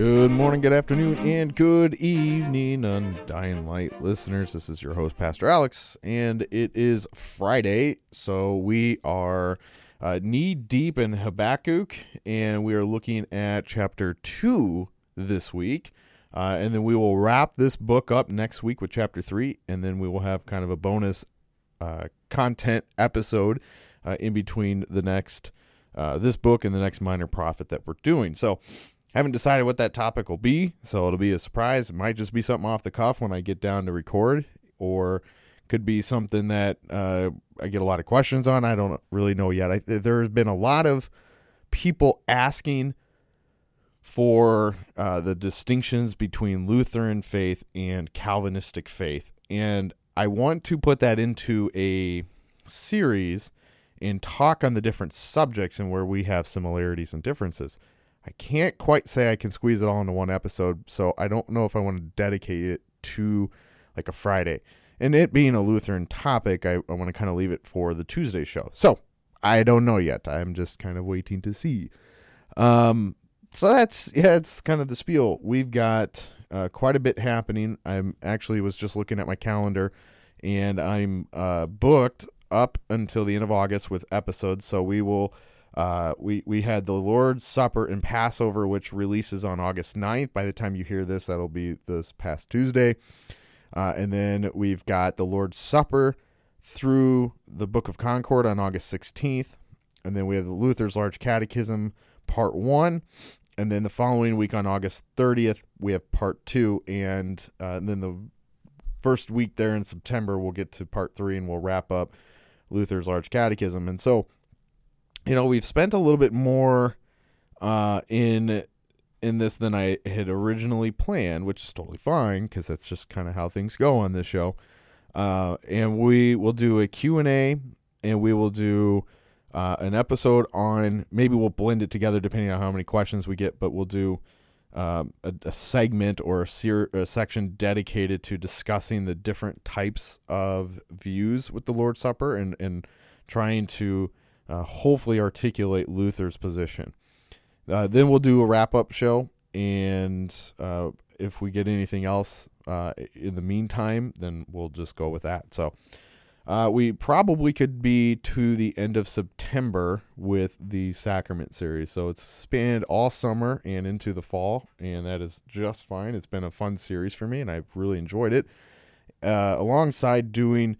Good morning, good afternoon, and good evening, Undying Light listeners. This is your host, Pastor Alex, and it is Friday, so we are uh, knee deep in Habakkuk, and we are looking at chapter 2 this week. Uh, and then we will wrap this book up next week with chapter 3, and then we will have kind of a bonus uh, content episode uh, in between the next uh, this book and the next minor prophet that we're doing. So, haven't decided what that topic will be, so it'll be a surprise. It might just be something off the cuff when I get down to record, or could be something that uh, I get a lot of questions on. I don't really know yet. I, there's been a lot of people asking for uh, the distinctions between Lutheran faith and Calvinistic faith, and I want to put that into a series and talk on the different subjects and where we have similarities and differences. I can't quite say I can squeeze it all into one episode, so I don't know if I want to dedicate it to like a Friday. And it being a Lutheran topic, I, I want to kind of leave it for the Tuesday show. So I don't know yet. I'm just kind of waiting to see. Um, so that's yeah, it's kind of the spiel. We've got uh, quite a bit happening. I'm actually was just looking at my calendar, and I'm uh, booked up until the end of August with episodes. So we will uh, we we had the Lord's Supper and Passover, which releases on August 9th. By the time you hear this, that'll be this past Tuesday. Uh, and then we've got the Lord's Supper through the Book of Concord on August 16th. And then we have the Luther's Large Catechism, Part 1. And then the following week on August 30th, we have Part 2. And, uh, and then the first week there in September, we'll get to Part 3 and we'll wrap up Luther's Large Catechism. And so you know, we've spent a little bit more uh, in in this than I had originally planned, which is totally fine because that's just kind of how things go on this show. Uh, and we will do a Q&A and we will do uh, an episode on maybe we'll blend it together depending on how many questions we get, but we'll do um, a, a, segment or a, ser- a section dedicated to discussing the different types of views with the Lord's Supper and, and trying to uh, hopefully articulate Luther's position. Uh, then we'll do a wrap up show, and uh, if we get anything else uh, in the meantime, then we'll just go with that. So uh, we probably could be to the end of September with the Sacrament series. So it's spanned all summer and into the fall, and that is just fine. It's been a fun series for me, and I've really enjoyed it. Uh, alongside doing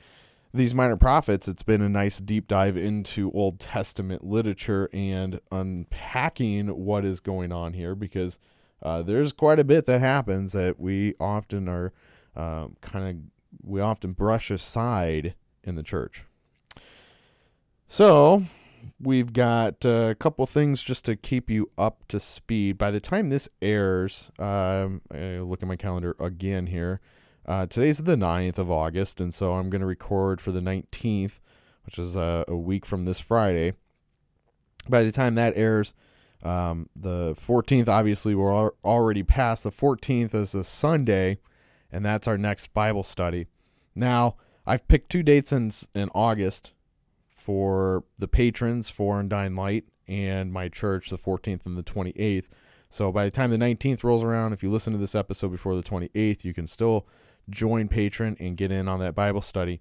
these minor prophets, it's been a nice deep dive into Old Testament literature and unpacking what is going on here because uh, there's quite a bit that happens that we often are um, kind of we often brush aside in the church. So we've got a couple things just to keep you up to speed. By the time this airs, um, I look at my calendar again here. Uh, today's the 9th of August, and so I'm going to record for the 19th, which is a, a, week from this Friday. By the time that airs, Um, the 14th, obviously, we're al- already past. The 14th is a Sunday, and that's our next Bible study. Now, I've picked two dates in in August for the patrons for Undying Light and my church, the 14th and the 28th. So by the time the 19th rolls around, if you listen to this episode before the 28th, you can still join Patreon and get in on that Bible study.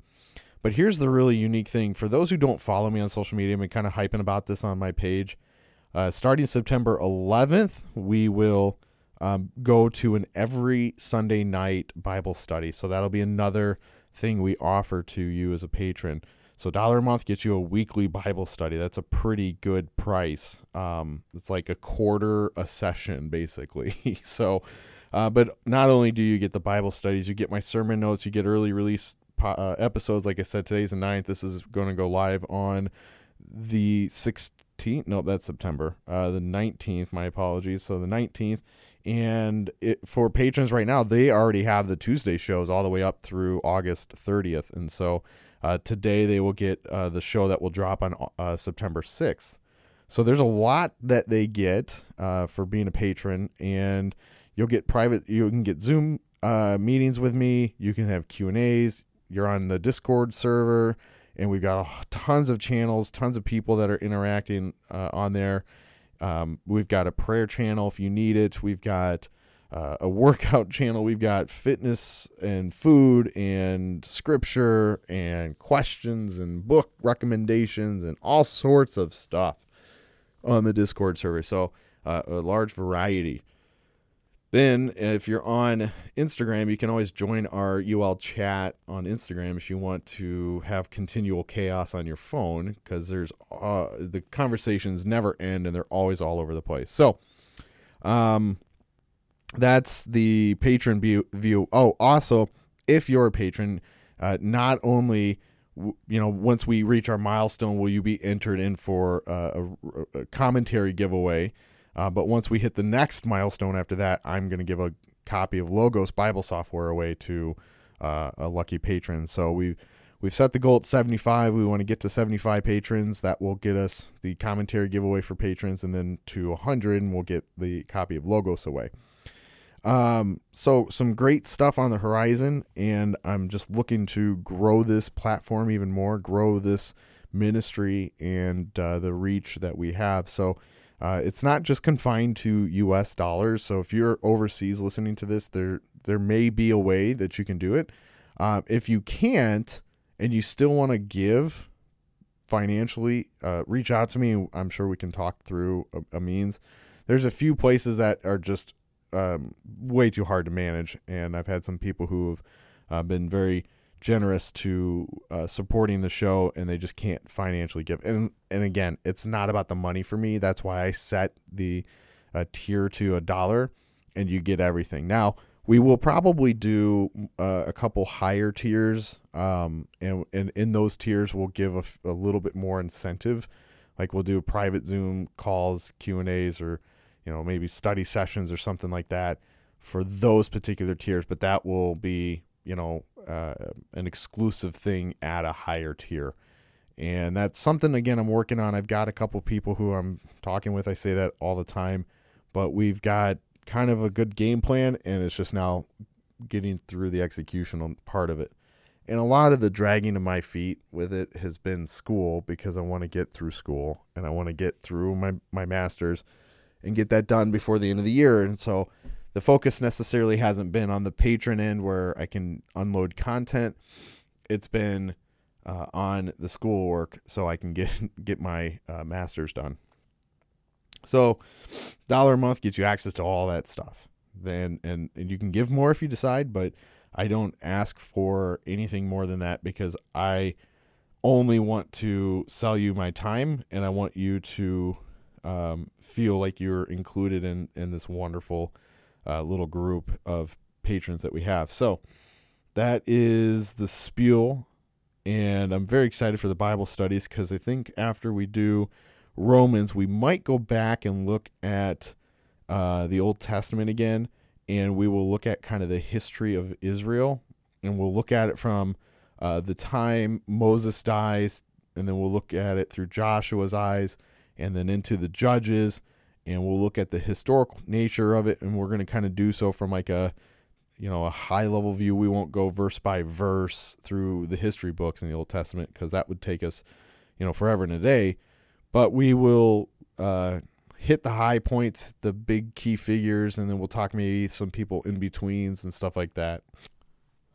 But here's the really unique thing for those who don't follow me on social media, I've been kind of hyping about this on my page. Uh, starting September 11th, we will um, go to an every Sunday night Bible study. So that'll be another thing we offer to you as a patron. So dollar a month gets you a weekly Bible study. That's a pretty good price. Um, it's like a quarter a session basically. so, uh, but not only do you get the Bible studies, you get my sermon notes, you get early release uh, episodes. Like I said, today's the 9th. This is going to go live on the 16th. No, that's September. Uh, the 19th. My apologies. So the 19th. And it, for patrons right now, they already have the Tuesday shows all the way up through August 30th. And so uh, today they will get uh, the show that will drop on uh, September 6th. So there's a lot that they get uh, for being a patron, and you'll get private. You can get Zoom uh, meetings with me. You can have Q and A's. You're on the Discord server, and we've got tons of channels, tons of people that are interacting uh, on there. Um, we've got a prayer channel if you need it. We've got uh, a workout channel. We've got fitness and food and scripture and questions and book recommendations and all sorts of stuff on the Discord server. So uh, a large variety. Then, if you're on Instagram, you can always join our UL chat on Instagram if you want to have continual chaos on your phone because there's uh, the conversations never end and they're always all over the place. So, um, that's the patron view. view. Oh, also, if you're a patron, uh, not only you know once we reach our milestone will you be entered in for uh, a, a, commentary giveaway, uh, but once we hit the next milestone after that, I'm going to give a copy of Logos Bible software away to uh, a lucky patron. So we we've set the goal at 75. We want to get to 75 patrons. That will get us the commentary giveaway for patrons, and then to 100, and we'll get the copy of Logos away. Um, so some great stuff on the horizon, and I'm just looking to grow this platform even more, grow this ministry and uh, the reach that we have. So uh, it's not just confined to U.S. dollars. So if you're overseas listening to this, there there may be a way that you can do it. Uh, if you can't, and you still want to give financially, uh, reach out to me. I'm sure we can talk through a, a means. There's a few places that are just um, way too hard to manage. And I've had some people who have uh, been very generous to uh, supporting the show, and they just can't financially give. And and again, it's not about the money for me. That's why I set the uh, tier to a dollar, and you get everything. Now we will probably do uh, a couple higher tiers, um, and and in those tiers we'll give a, a little bit more incentive. Like we'll do private Zoom calls, Q and A's, or you know, maybe study sessions or something like that for those particular tiers, but that will be, you know, uh, an exclusive thing at a higher tier. And that's something, again, I'm working on. I've got a couple people who I'm talking with. I say that all the time, but we've got kind of a good game plan, and it's just now getting through the executional part of it. And a lot of the dragging of my feet with it has been school because I want to get through school and I want to get through my, my master's and get that done before the end of the year. And so the focus necessarily hasn't been on the patron end where I can unload content. It's been uh, on the schoolwork so I can get get my uh, masters done. So, dollar a month gets you access to all that stuff. Then and, and you can give more if you decide, but I don't ask for anything more than that because I only want to sell you my time and I want you to um, feel like you're included in in this wonderful uh, little group of patrons that we have. So that is the spiel, and I'm very excited for the Bible studies because I think after we do Romans, we might go back and look at uh, the Old Testament again, and we will look at kind of the history of Israel, and we'll look at it from uh, the time Moses dies, and then we'll look at it through Joshua's eyes and then into the judges and we'll look at the historical nature of it, and we're going to kind of do so from like a you know a high level view. We won't go verse by verse through the history books in the Old Testament because that would take us you know forever and a day. But we will uh, hit the high points, the big key figures, and then we'll talk maybe some people in betweens and stuff like that.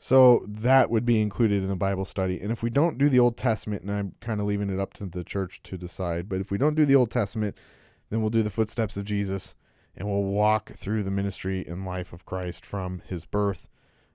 So that would be included in the Bible study. And if we don't do the Old Testament, and I'm kind of leaving it up to the church to decide, but if we don't do the Old Testament, then we'll do the footsteps of Jesus and we'll walk through the ministry and life of Christ from his birth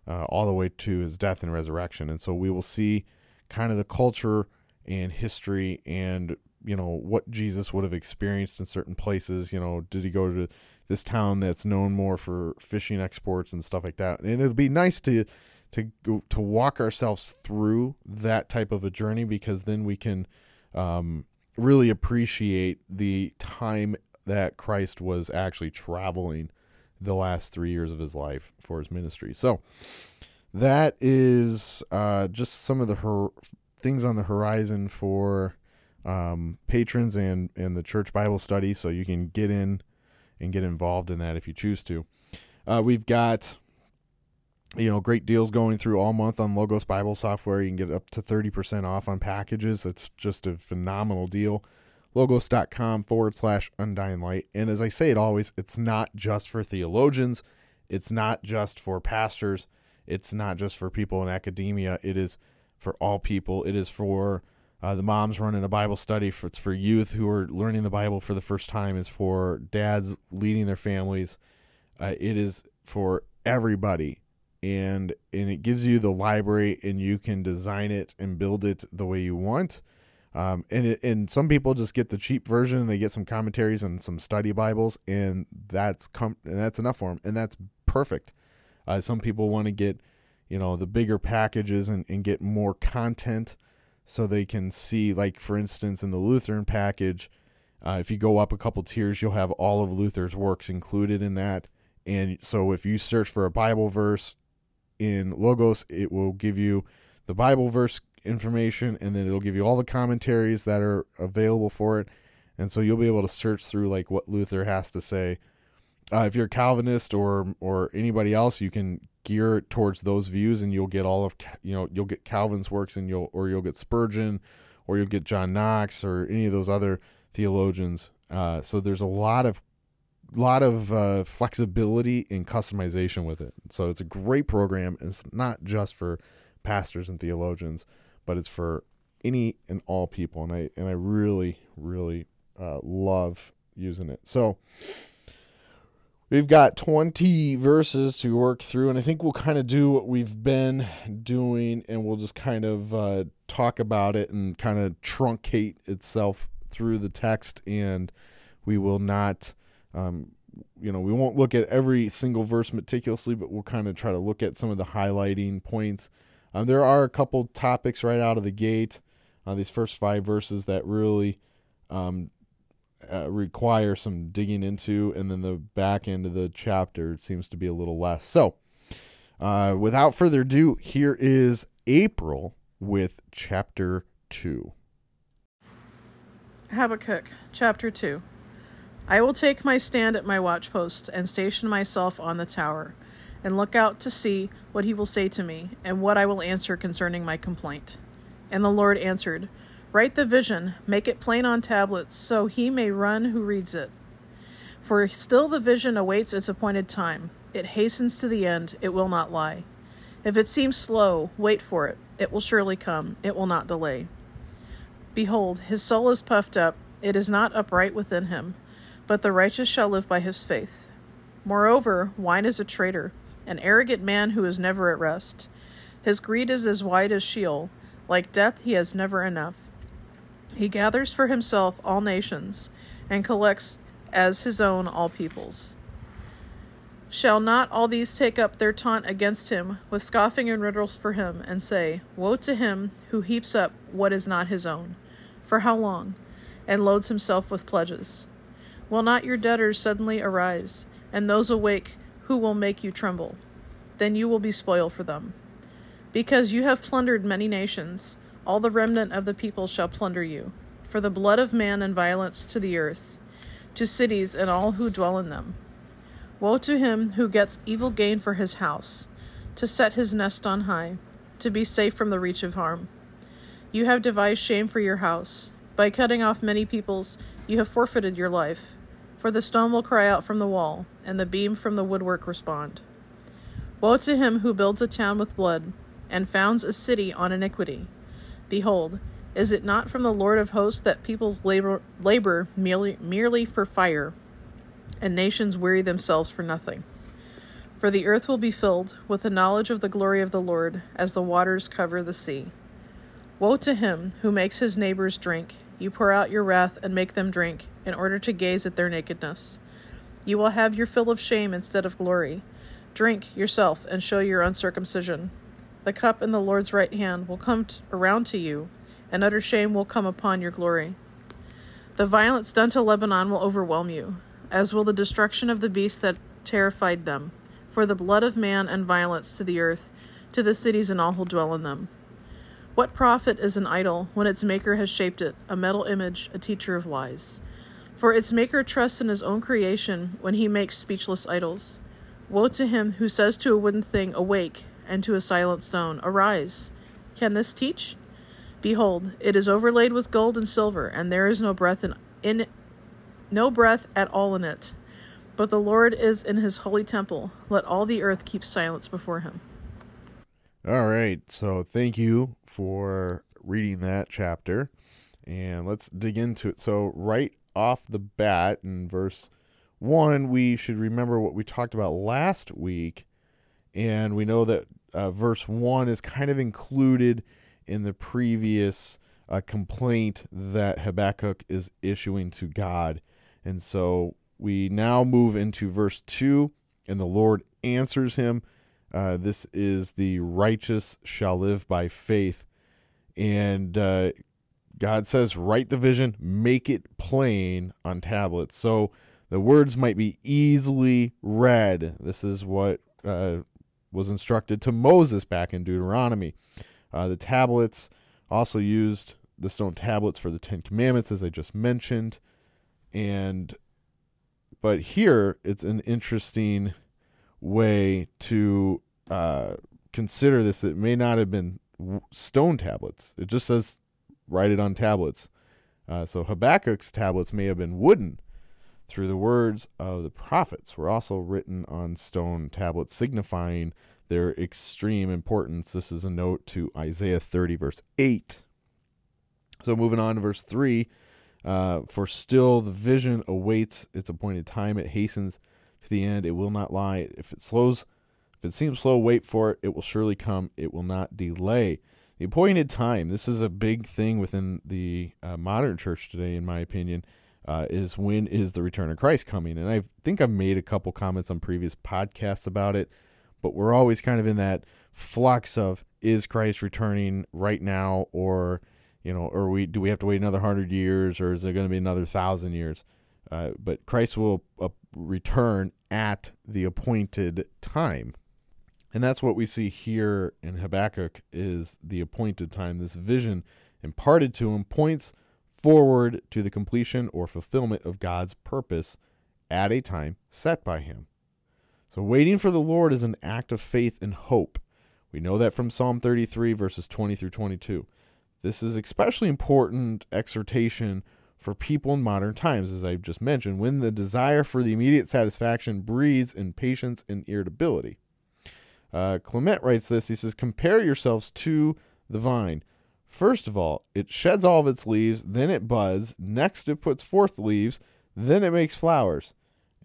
uh, all the way to his death and resurrection. And so we will see kind of the culture and history and you know what Jesus would have experienced in certain places. You know, did he go to this town that's known more for fishing exports and stuff like that? And it'd be nice to to go, to walk ourselves through that type of a journey because then we can um, really appreciate the time that Christ was actually traveling the last three years of his life for his ministry. So that is uh, just some of the her- things on the horizon for um, patrons and and the church Bible study. So you can get in and get involved in that if you choose to. Uh, we've got you know great deals going through all month on Logos Bible software. You can get up to thirty percent off on packages. It's just a phenomenal deal. Logos.com forward slash undying light. And as I say it always, it's not just for theologians. It's not just for pastors. It's not just for people in academia. It is for all people. It is for uh, the moms running a Bible study. For, it's for youth who are learning the Bible for the first time. It's for dads leading their families. Uh, it is for everybody, and and it gives you the library, and you can design it and build it the way you want. Um, and it, and some people just get the cheap version. and They get some commentaries and some study Bibles, and that's com- and that's enough for them, and that's perfect. Uh, some people want to get, you know, the bigger packages and, and get more content so they can see like for instance in the lutheran package uh, if you go up a couple tiers you'll have all of luther's works included in that and so if you search for a bible verse in logos it will give you the bible verse information and then it'll give you all the commentaries that are available for it. And so you'll be able to search through like what luther has to say. Uh, if you're a calvinist or or anybody else you can gear towards those views and you'll get all of you know you'll get calvin's works and you'll or you'll get spurgeon or you'll get john knox or any of those other theologians. Uh, so there's a lot of lot of uh, flexibility and customization with it. So it's a great program. And it's not just for pastors and theologians but it's for any and all people. And i and i really really uh, love using it. So We've got 20 verses to work through, and I think we'll kind of do what we've been doing, and we'll just kind of uh, talk about it and kind of truncate itself through the text, and we will not, um, you know, we won't look at every single verse meticulously, but we'll kind of try to look at some of the highlighting points. Um, there are a couple topics right out of the gate uh, these first five verses that really um, uh, require some digging into, and then the back end of the chapter seems to be a little less. So, uh, without further ado, here is April with chapter 2. Habakkuk, chapter 2. I will take my stand at my watchpost and station myself on the tower, and look out to see what he will say to me, and what I will answer concerning my complaint. And the Lord answered, Write the vision, make it plain on tablets, so he may run who reads it. For still the vision awaits its appointed time. It hastens to the end, it will not lie. If it seems slow, wait for it. It will surely come, it will not delay. Behold, his soul is puffed up, it is not upright within him, but the righteous shall live by his faith. Moreover, wine is a traitor, an arrogant man who is never at rest. His greed is as wide as Sheol, like death, he has never enough. He gathers for himself all nations, and collects as his own all peoples. Shall not all these take up their taunt against him, with scoffing and riddles for him, and say, Woe to him who heaps up what is not his own? For how long? And loads himself with pledges. Will not your debtors suddenly arise, and those awake who will make you tremble? Then you will be spoil for them. Because you have plundered many nations, all the remnant of the people shall plunder you. For the blood of man and violence to the earth. to cities and all who dwell in them. Woe to him who gets evil gain for his house, to set his nest on high, to be safe from the reach of harm. You have devised shame for your house. By cutting off many peoples, you have forfeited your life. For the stone will cry out from the wall, and the beam from the woodwork respond. Woe to him who builds a town with blood, and founds a city on iniquity. Behold, is it not from the Lord of hosts that peoples labor, labor merely, merely for fire, and nations weary themselves for nothing? For the earth will be filled with the knowledge of the glory of the Lord, as the waters cover the sea. Woe to him who makes his neighbors drink. You pour out your wrath and make them drink, in order to gaze at their nakedness. You will have your fill of shame instead of glory. Drink yourself and show your uncircumcision. The cup in the Lord's right hand will come t- around to you, and utter shame will come upon your glory. The violence done to Lebanon will overwhelm you, as will the destruction of the beast that terrified them, for the blood of man and violence to the earth, to the cities and all who dwell in them. What profit is an idol when its maker has shaped it, a metal image, a teacher of lies? For its maker trusts in his own creation when he makes speechless idols. Woe to him who says to a wooden thing, Awake, and to a silent stone, Arise. Can this teach? Behold, it is overlaid with gold and silver, and there is no breath in, in no breath at all in it. But the Lord is in his holy temple. Let all the earth keep silence before him. All right. So thank you for reading that chapter. And let's dig into it. So, right off the bat in verse 1, we should remember what we talked about last week. And we know that uh, verse 1 is kind of included in the previous uh, complaint that Habakkuk is issuing to God. And so we now move into verse 2, and the Lord answers him. Uh, this is the righteous shall live by faith. And uh, God says, write the vision, make it plain on tablets. So the words might be easily read. This is what uh, was instructed to Moses back in Deuteronomy. Uh, the tablets also used the stone tablets for the Ten Commandments, as I just mentioned. And but here it's an interesting way to uh, consider this. It may not have been stone tablets. It just says write it on tablets. Uh, so Habakkuk's tablets may have been wooden through the words of the prophets were also written on stone tablets, signifying their extreme importance. This is a note to Isaiah 30, verse 8. So moving on to verse 3 uh, For still the vision awaits its appointed time, it hastens to the end, it will not lie. If it slows, if it seems slow, wait for it, it will surely come, it will not delay. The appointed time, this is a big thing within the uh, modern church today, in my opinion. Uh, is when is the return of Christ coming? And I think I've made a couple comments on previous podcasts about it but we're always kind of in that flux of is Christ returning right now or you know or we do we have to wait another 100 years or is there going to be another 1000 years uh, but Christ will uh, return at the appointed time and that's what we see here in Habakkuk is the appointed time this vision imparted to him points forward to the completion or fulfillment of God's purpose at a time set by him so, waiting for the Lord is an act of faith and hope. We know that from Psalm 33, verses 20 through 22. This is especially important exhortation for people in modern times, as I've just mentioned, when the desire for the immediate satisfaction breeds impatience and irritability. Uh, Clement writes this he says, Compare yourselves to the vine. First of all, it sheds all of its leaves, then it buds, next, it puts forth leaves, then it makes flowers.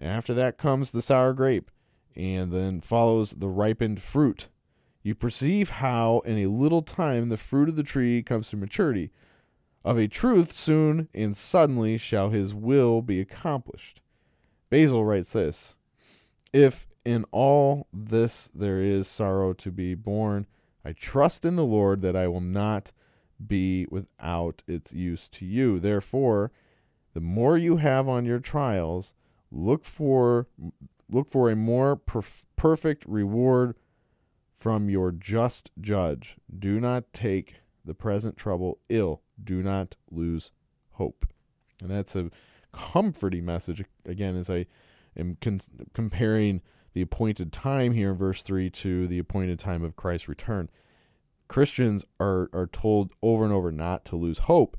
After that comes the sour grape and then follows the ripened fruit. You perceive how in a little time the fruit of the tree comes to maturity. Of a truth, soon and suddenly shall his will be accomplished. Basil writes this If in all this there is sorrow to be borne, I trust in the Lord that I will not be without its use to you. Therefore, the more you have on your trials, look for Look for a more perf- perfect reward from your just judge. Do not take the present trouble ill. Do not lose hope. And that's a comforting message again as I am con- comparing the appointed time here in verse 3 to the appointed time of Christ's return. Christians are are told over and over not to lose hope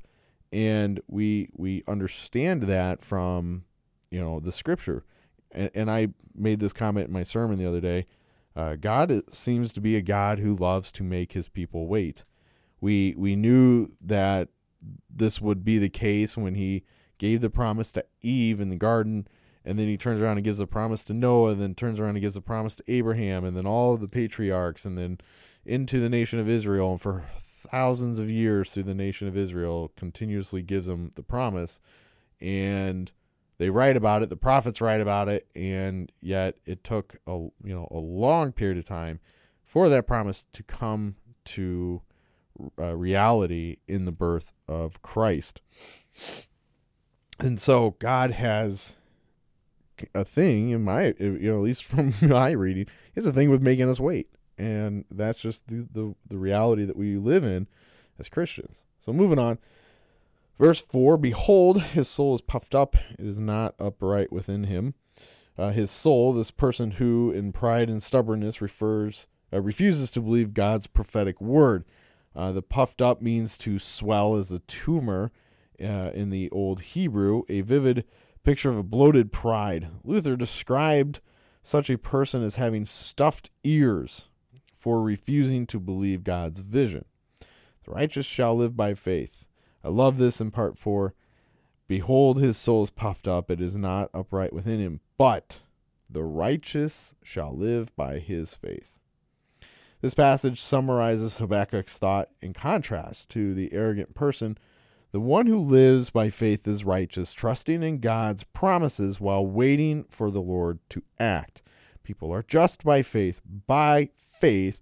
and we we understand that from you know the scripture and, and I made this comment in my sermon the other day uh, God seems to be a God who loves to make his people wait. We we knew that this would be the case when he gave the promise to Eve in the garden, and then he turns around and gives the promise to Noah, and then turns around and gives the promise to Abraham, and then all of the patriarchs, and then into the nation of Israel, and for thousands of years through the nation of Israel, continuously gives them the promise, and they write about it. The prophets write about it. And yet it took a you know a long period of time for that promise to come to uh, reality in the birth of Christ. And so God has a thing in my you know at least from my reading it's a thing with making us wait and that's just the, the the reality that we live in as Christians so moving on Verse 4 Behold, his soul is puffed up, it is not upright within him. Uh, his soul, this person who in pride and stubbornness refers, uh, refuses to believe God's prophetic word. Uh, the puffed up means to swell as a tumor uh, in the Old Hebrew, a vivid picture of a bloated pride. Luther described such a person as having stuffed ears for refusing to believe God's vision. The righteous shall live by faith. I love this in part four. Behold, his soul is puffed up, it is not upright within him, but the righteous shall live by his faith. This passage summarizes Habakkuk's thought in contrast to the arrogant person. The one who lives by faith is righteous, trusting in God's promises while waiting for the Lord to act. People are just by faith. By faith,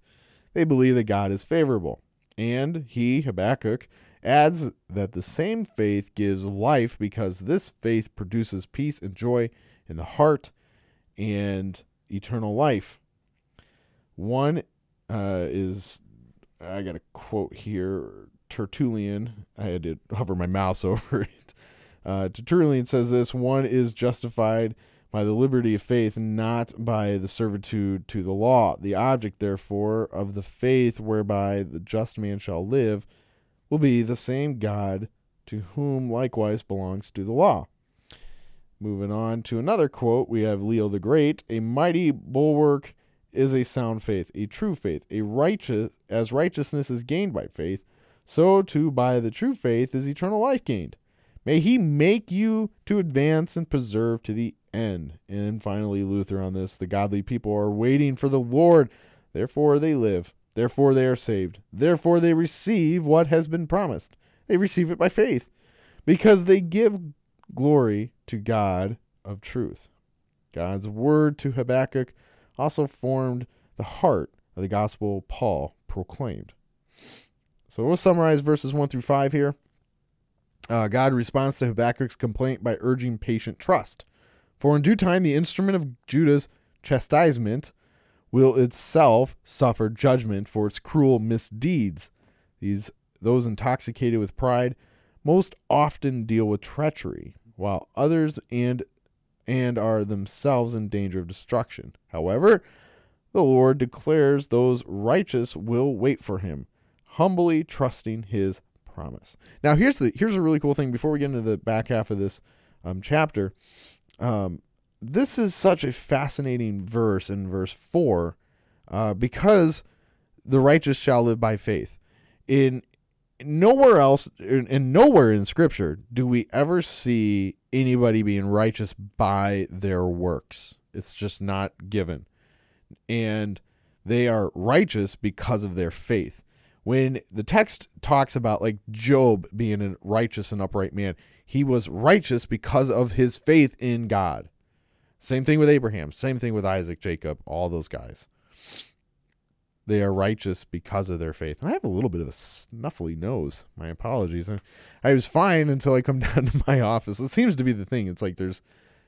they believe that God is favorable. And he, Habakkuk, adds that the same faith gives life because this faith produces peace and joy in the heart and eternal life. One uh, is, I got a quote here, Tertullian. I had to hover my mouse over it. Uh, Tertullian says this one is justified by the liberty of faith, not by the servitude to the law. The object, therefore, of the faith whereby the just man shall live will be the same God to whom likewise belongs to the law. Moving on to another quote, we have Leo the Great, a mighty bulwark is a sound faith, a true faith, a righteous as righteousness is gained by faith, so too by the true faith is eternal life gained. May he make you to advance and preserve to the end. And finally, Luther on this the godly people are waiting for the Lord, therefore they live. Therefore they are saved. Therefore they receive what has been promised. They receive it by faith because they give glory to God of truth. God's word to Habakkuk also formed the heart of the gospel Paul proclaimed. So we'll summarize verses 1 through 5 here. Uh, God responds to Habakkuk's complaint by urging patient trust. For in due time the instrument of Judah's chastisement will itself suffer judgment for its cruel misdeeds. These those intoxicated with pride most often deal with treachery, while others and and are themselves in danger of destruction. However, the Lord declares those righteous will wait for him, humbly trusting his promise. Now here's the here's a really cool thing before we get into the back half of this um, chapter. Um, this is such a fascinating verse in verse 4 uh, because the righteous shall live by faith. In nowhere else, in nowhere in Scripture do we ever see anybody being righteous by their works. It's just not given. And they are righteous because of their faith. When the text talks about like Job being a righteous and upright man, he was righteous because of his faith in God. Same thing with Abraham. Same thing with Isaac, Jacob, all those guys. They are righteous because of their faith. And I have a little bit of a snuffly nose. My apologies. I was fine until I come down to my office. It seems to be the thing. It's like there's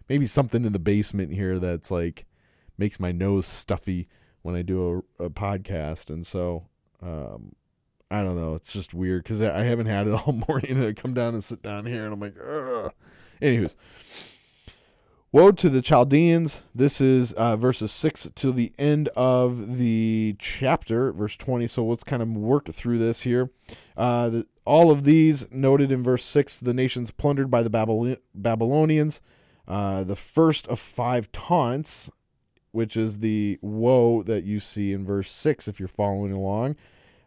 maybe something in the basement here that's like makes my nose stuffy when I do a, a podcast. And so um, I don't know. It's just weird because I haven't had it all morning. And I come down and sit down here, and I'm like, Ugh. anyways. Woe to the Chaldeans. This is uh, verses 6 to the end of the chapter, verse 20. So let's kind of work through this here. Uh, the, all of these noted in verse 6 the nations plundered by the Babylon- Babylonians. Uh, the first of five taunts, which is the woe that you see in verse 6 if you're following along.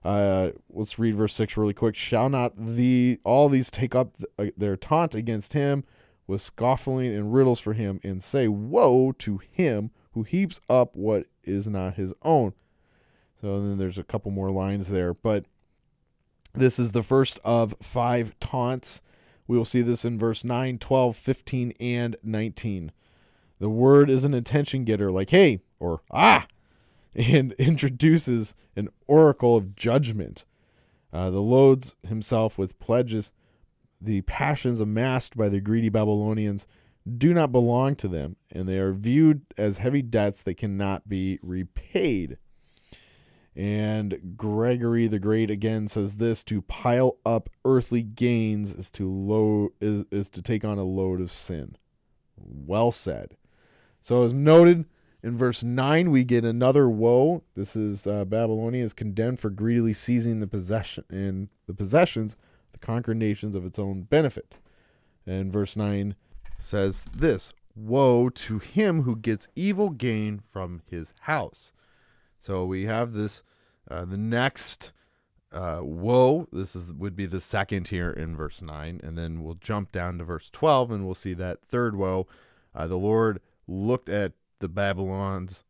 Uh, let's read verse 6 really quick. Shall not the all these take up th- uh, their taunt against him? with scoffing and riddles for him, and say, Woe to him who heaps up what is not his own. So then there's a couple more lines there, but this is the first of five taunts. We will see this in verse 9, 12, 15, and 19. The word is an attention getter, like hey or ah, and introduces an oracle of judgment. Uh, the loads himself with pledges the passions amassed by the greedy Babylonians do not belong to them, and they are viewed as heavy debts that cannot be repaid. And Gregory the Great again says this to pile up earthly gains is to load is, is to take on a load of sin. Well said. So as noted in verse 9 we get another woe. This is uh, Babylonia is condemned for greedily seizing the possession and the possessions the conquered nations of its own benefit. And verse 9 says this Woe to him who gets evil gain from his house. So we have this, uh, the next uh, woe. This is would be the second here in verse 9. And then we'll jump down to verse 12 and we'll see that third woe. Uh, the Lord looked at the Babylon's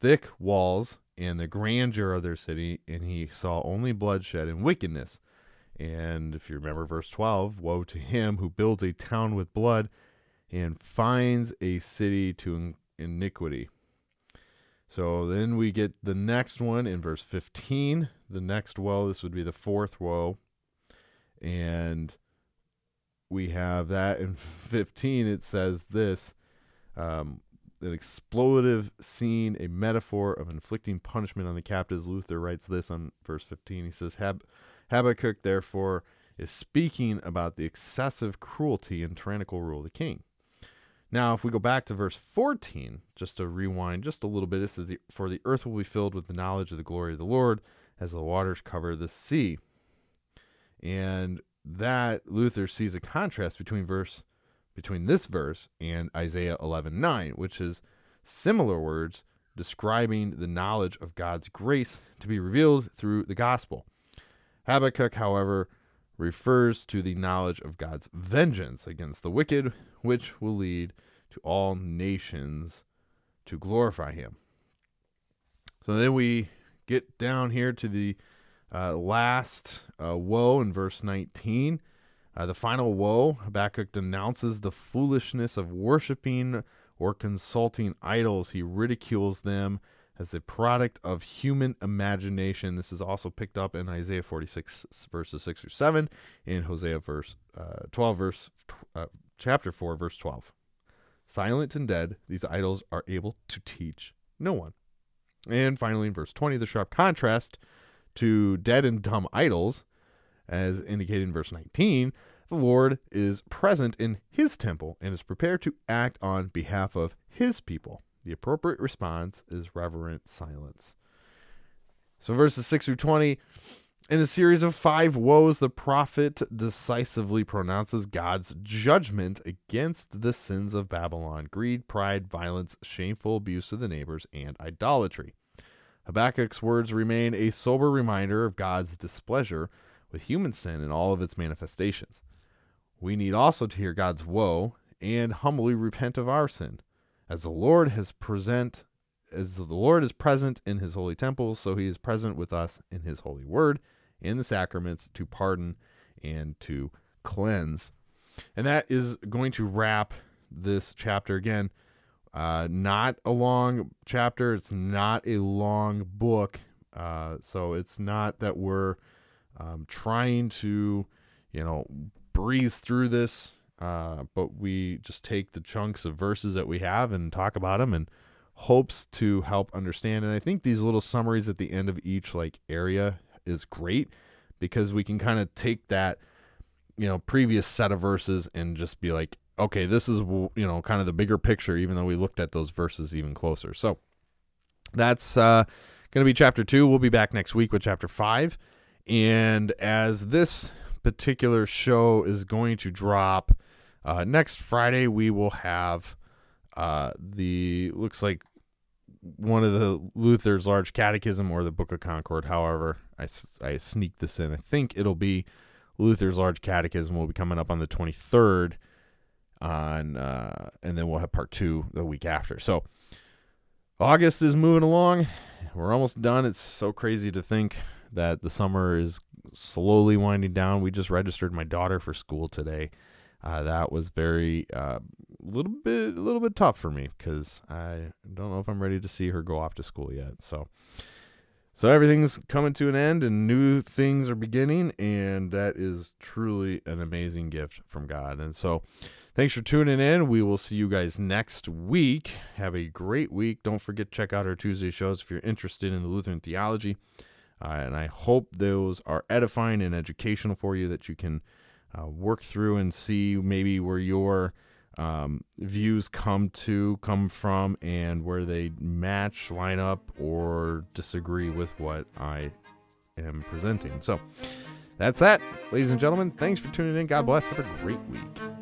thick walls and the grandeur of their city, and he saw only bloodshed and wickedness. And if you remember verse 12, woe to him who builds a town with blood and finds a city to iniquity. So then we get the next one in verse 15. The next woe, this would be the fourth woe. And we have that in 15. It says this um, an exploitive scene, a metaphor of inflicting punishment on the captives. Luther writes this on verse 15. He says, Hab- Habakkuk, therefore, is speaking about the excessive cruelty and tyrannical rule of the king. Now, if we go back to verse 14, just to rewind just a little bit, it says, For the earth will be filled with the knowledge of the glory of the Lord as the waters cover the sea. And that Luther sees a contrast between verse between this verse and Isaiah 11:9, which is similar words describing the knowledge of God's grace to be revealed through the gospel. Habakkuk, however, refers to the knowledge of God's vengeance against the wicked, which will lead to all nations to glorify him. So then we get down here to the uh, last uh, woe in verse 19. Uh, the final woe, Habakkuk denounces the foolishness of worshiping or consulting idols. He ridicules them as the product of human imagination. This is also picked up in Isaiah 46 verses 6 or 7 in Hosea verse uh, 12 verse uh, chapter 4 verse 12. Silent and dead, these idols are able to teach no one. And finally in verse 20 the sharp contrast to dead and dumb idols as indicated in verse 19, the Lord is present in his temple and is prepared to act on behalf of his people. The appropriate response is reverent silence. So, verses 6 through 20 in a series of five woes, the prophet decisively pronounces God's judgment against the sins of Babylon greed, pride, violence, shameful abuse of the neighbors, and idolatry. Habakkuk's words remain a sober reminder of God's displeasure with human sin in all of its manifestations. We need also to hear God's woe and humbly repent of our sin. As the Lord has present as the Lord is present in his holy temple, so he is present with us in his holy word, in the sacraments to pardon and to cleanse. And that is going to wrap this chapter again. Uh, not a long chapter, it's not a long book. Uh, so it's not that we're um, trying to, you know, breeze through this uh, but we just take the chunks of verses that we have and talk about them and hopes to help understand. And I think these little summaries at the end of each like area is great because we can kind of take that you know previous set of verses and just be like okay this is you know kind of the bigger picture even though we looked at those verses even closer. So that's uh going to be chapter 2 we'll be back next week with chapter 5 and as this particular show is going to drop uh, next Friday, we will have uh, the looks like one of the Luther's Large Catechism or the Book of Concord. However, I, I sneak this in. I think it'll be Luther's Large Catechism will be coming up on the 23rd on uh, and then we'll have part 2 the week after. So August is moving along. We're almost done. It's so crazy to think that the summer is slowly winding down. We just registered my daughter for school today. Uh, that was very a uh, little bit a little bit tough for me because I don't know if I'm ready to see her go off to school yet. So so everything's coming to an end and new things are beginning and that is truly an amazing gift from God. And so thanks for tuning in. We will see you guys next week. Have a great week. Don't forget to check out our Tuesday shows if you're interested in the Lutheran theology. Uh, and I hope those are edifying and educational for you that you can uh, work through and see maybe where your um, views come to come from and where they match, line up, or disagree with what I am presenting. So that's that, ladies and gentlemen. Thanks for tuning in. God bless. Have a great week.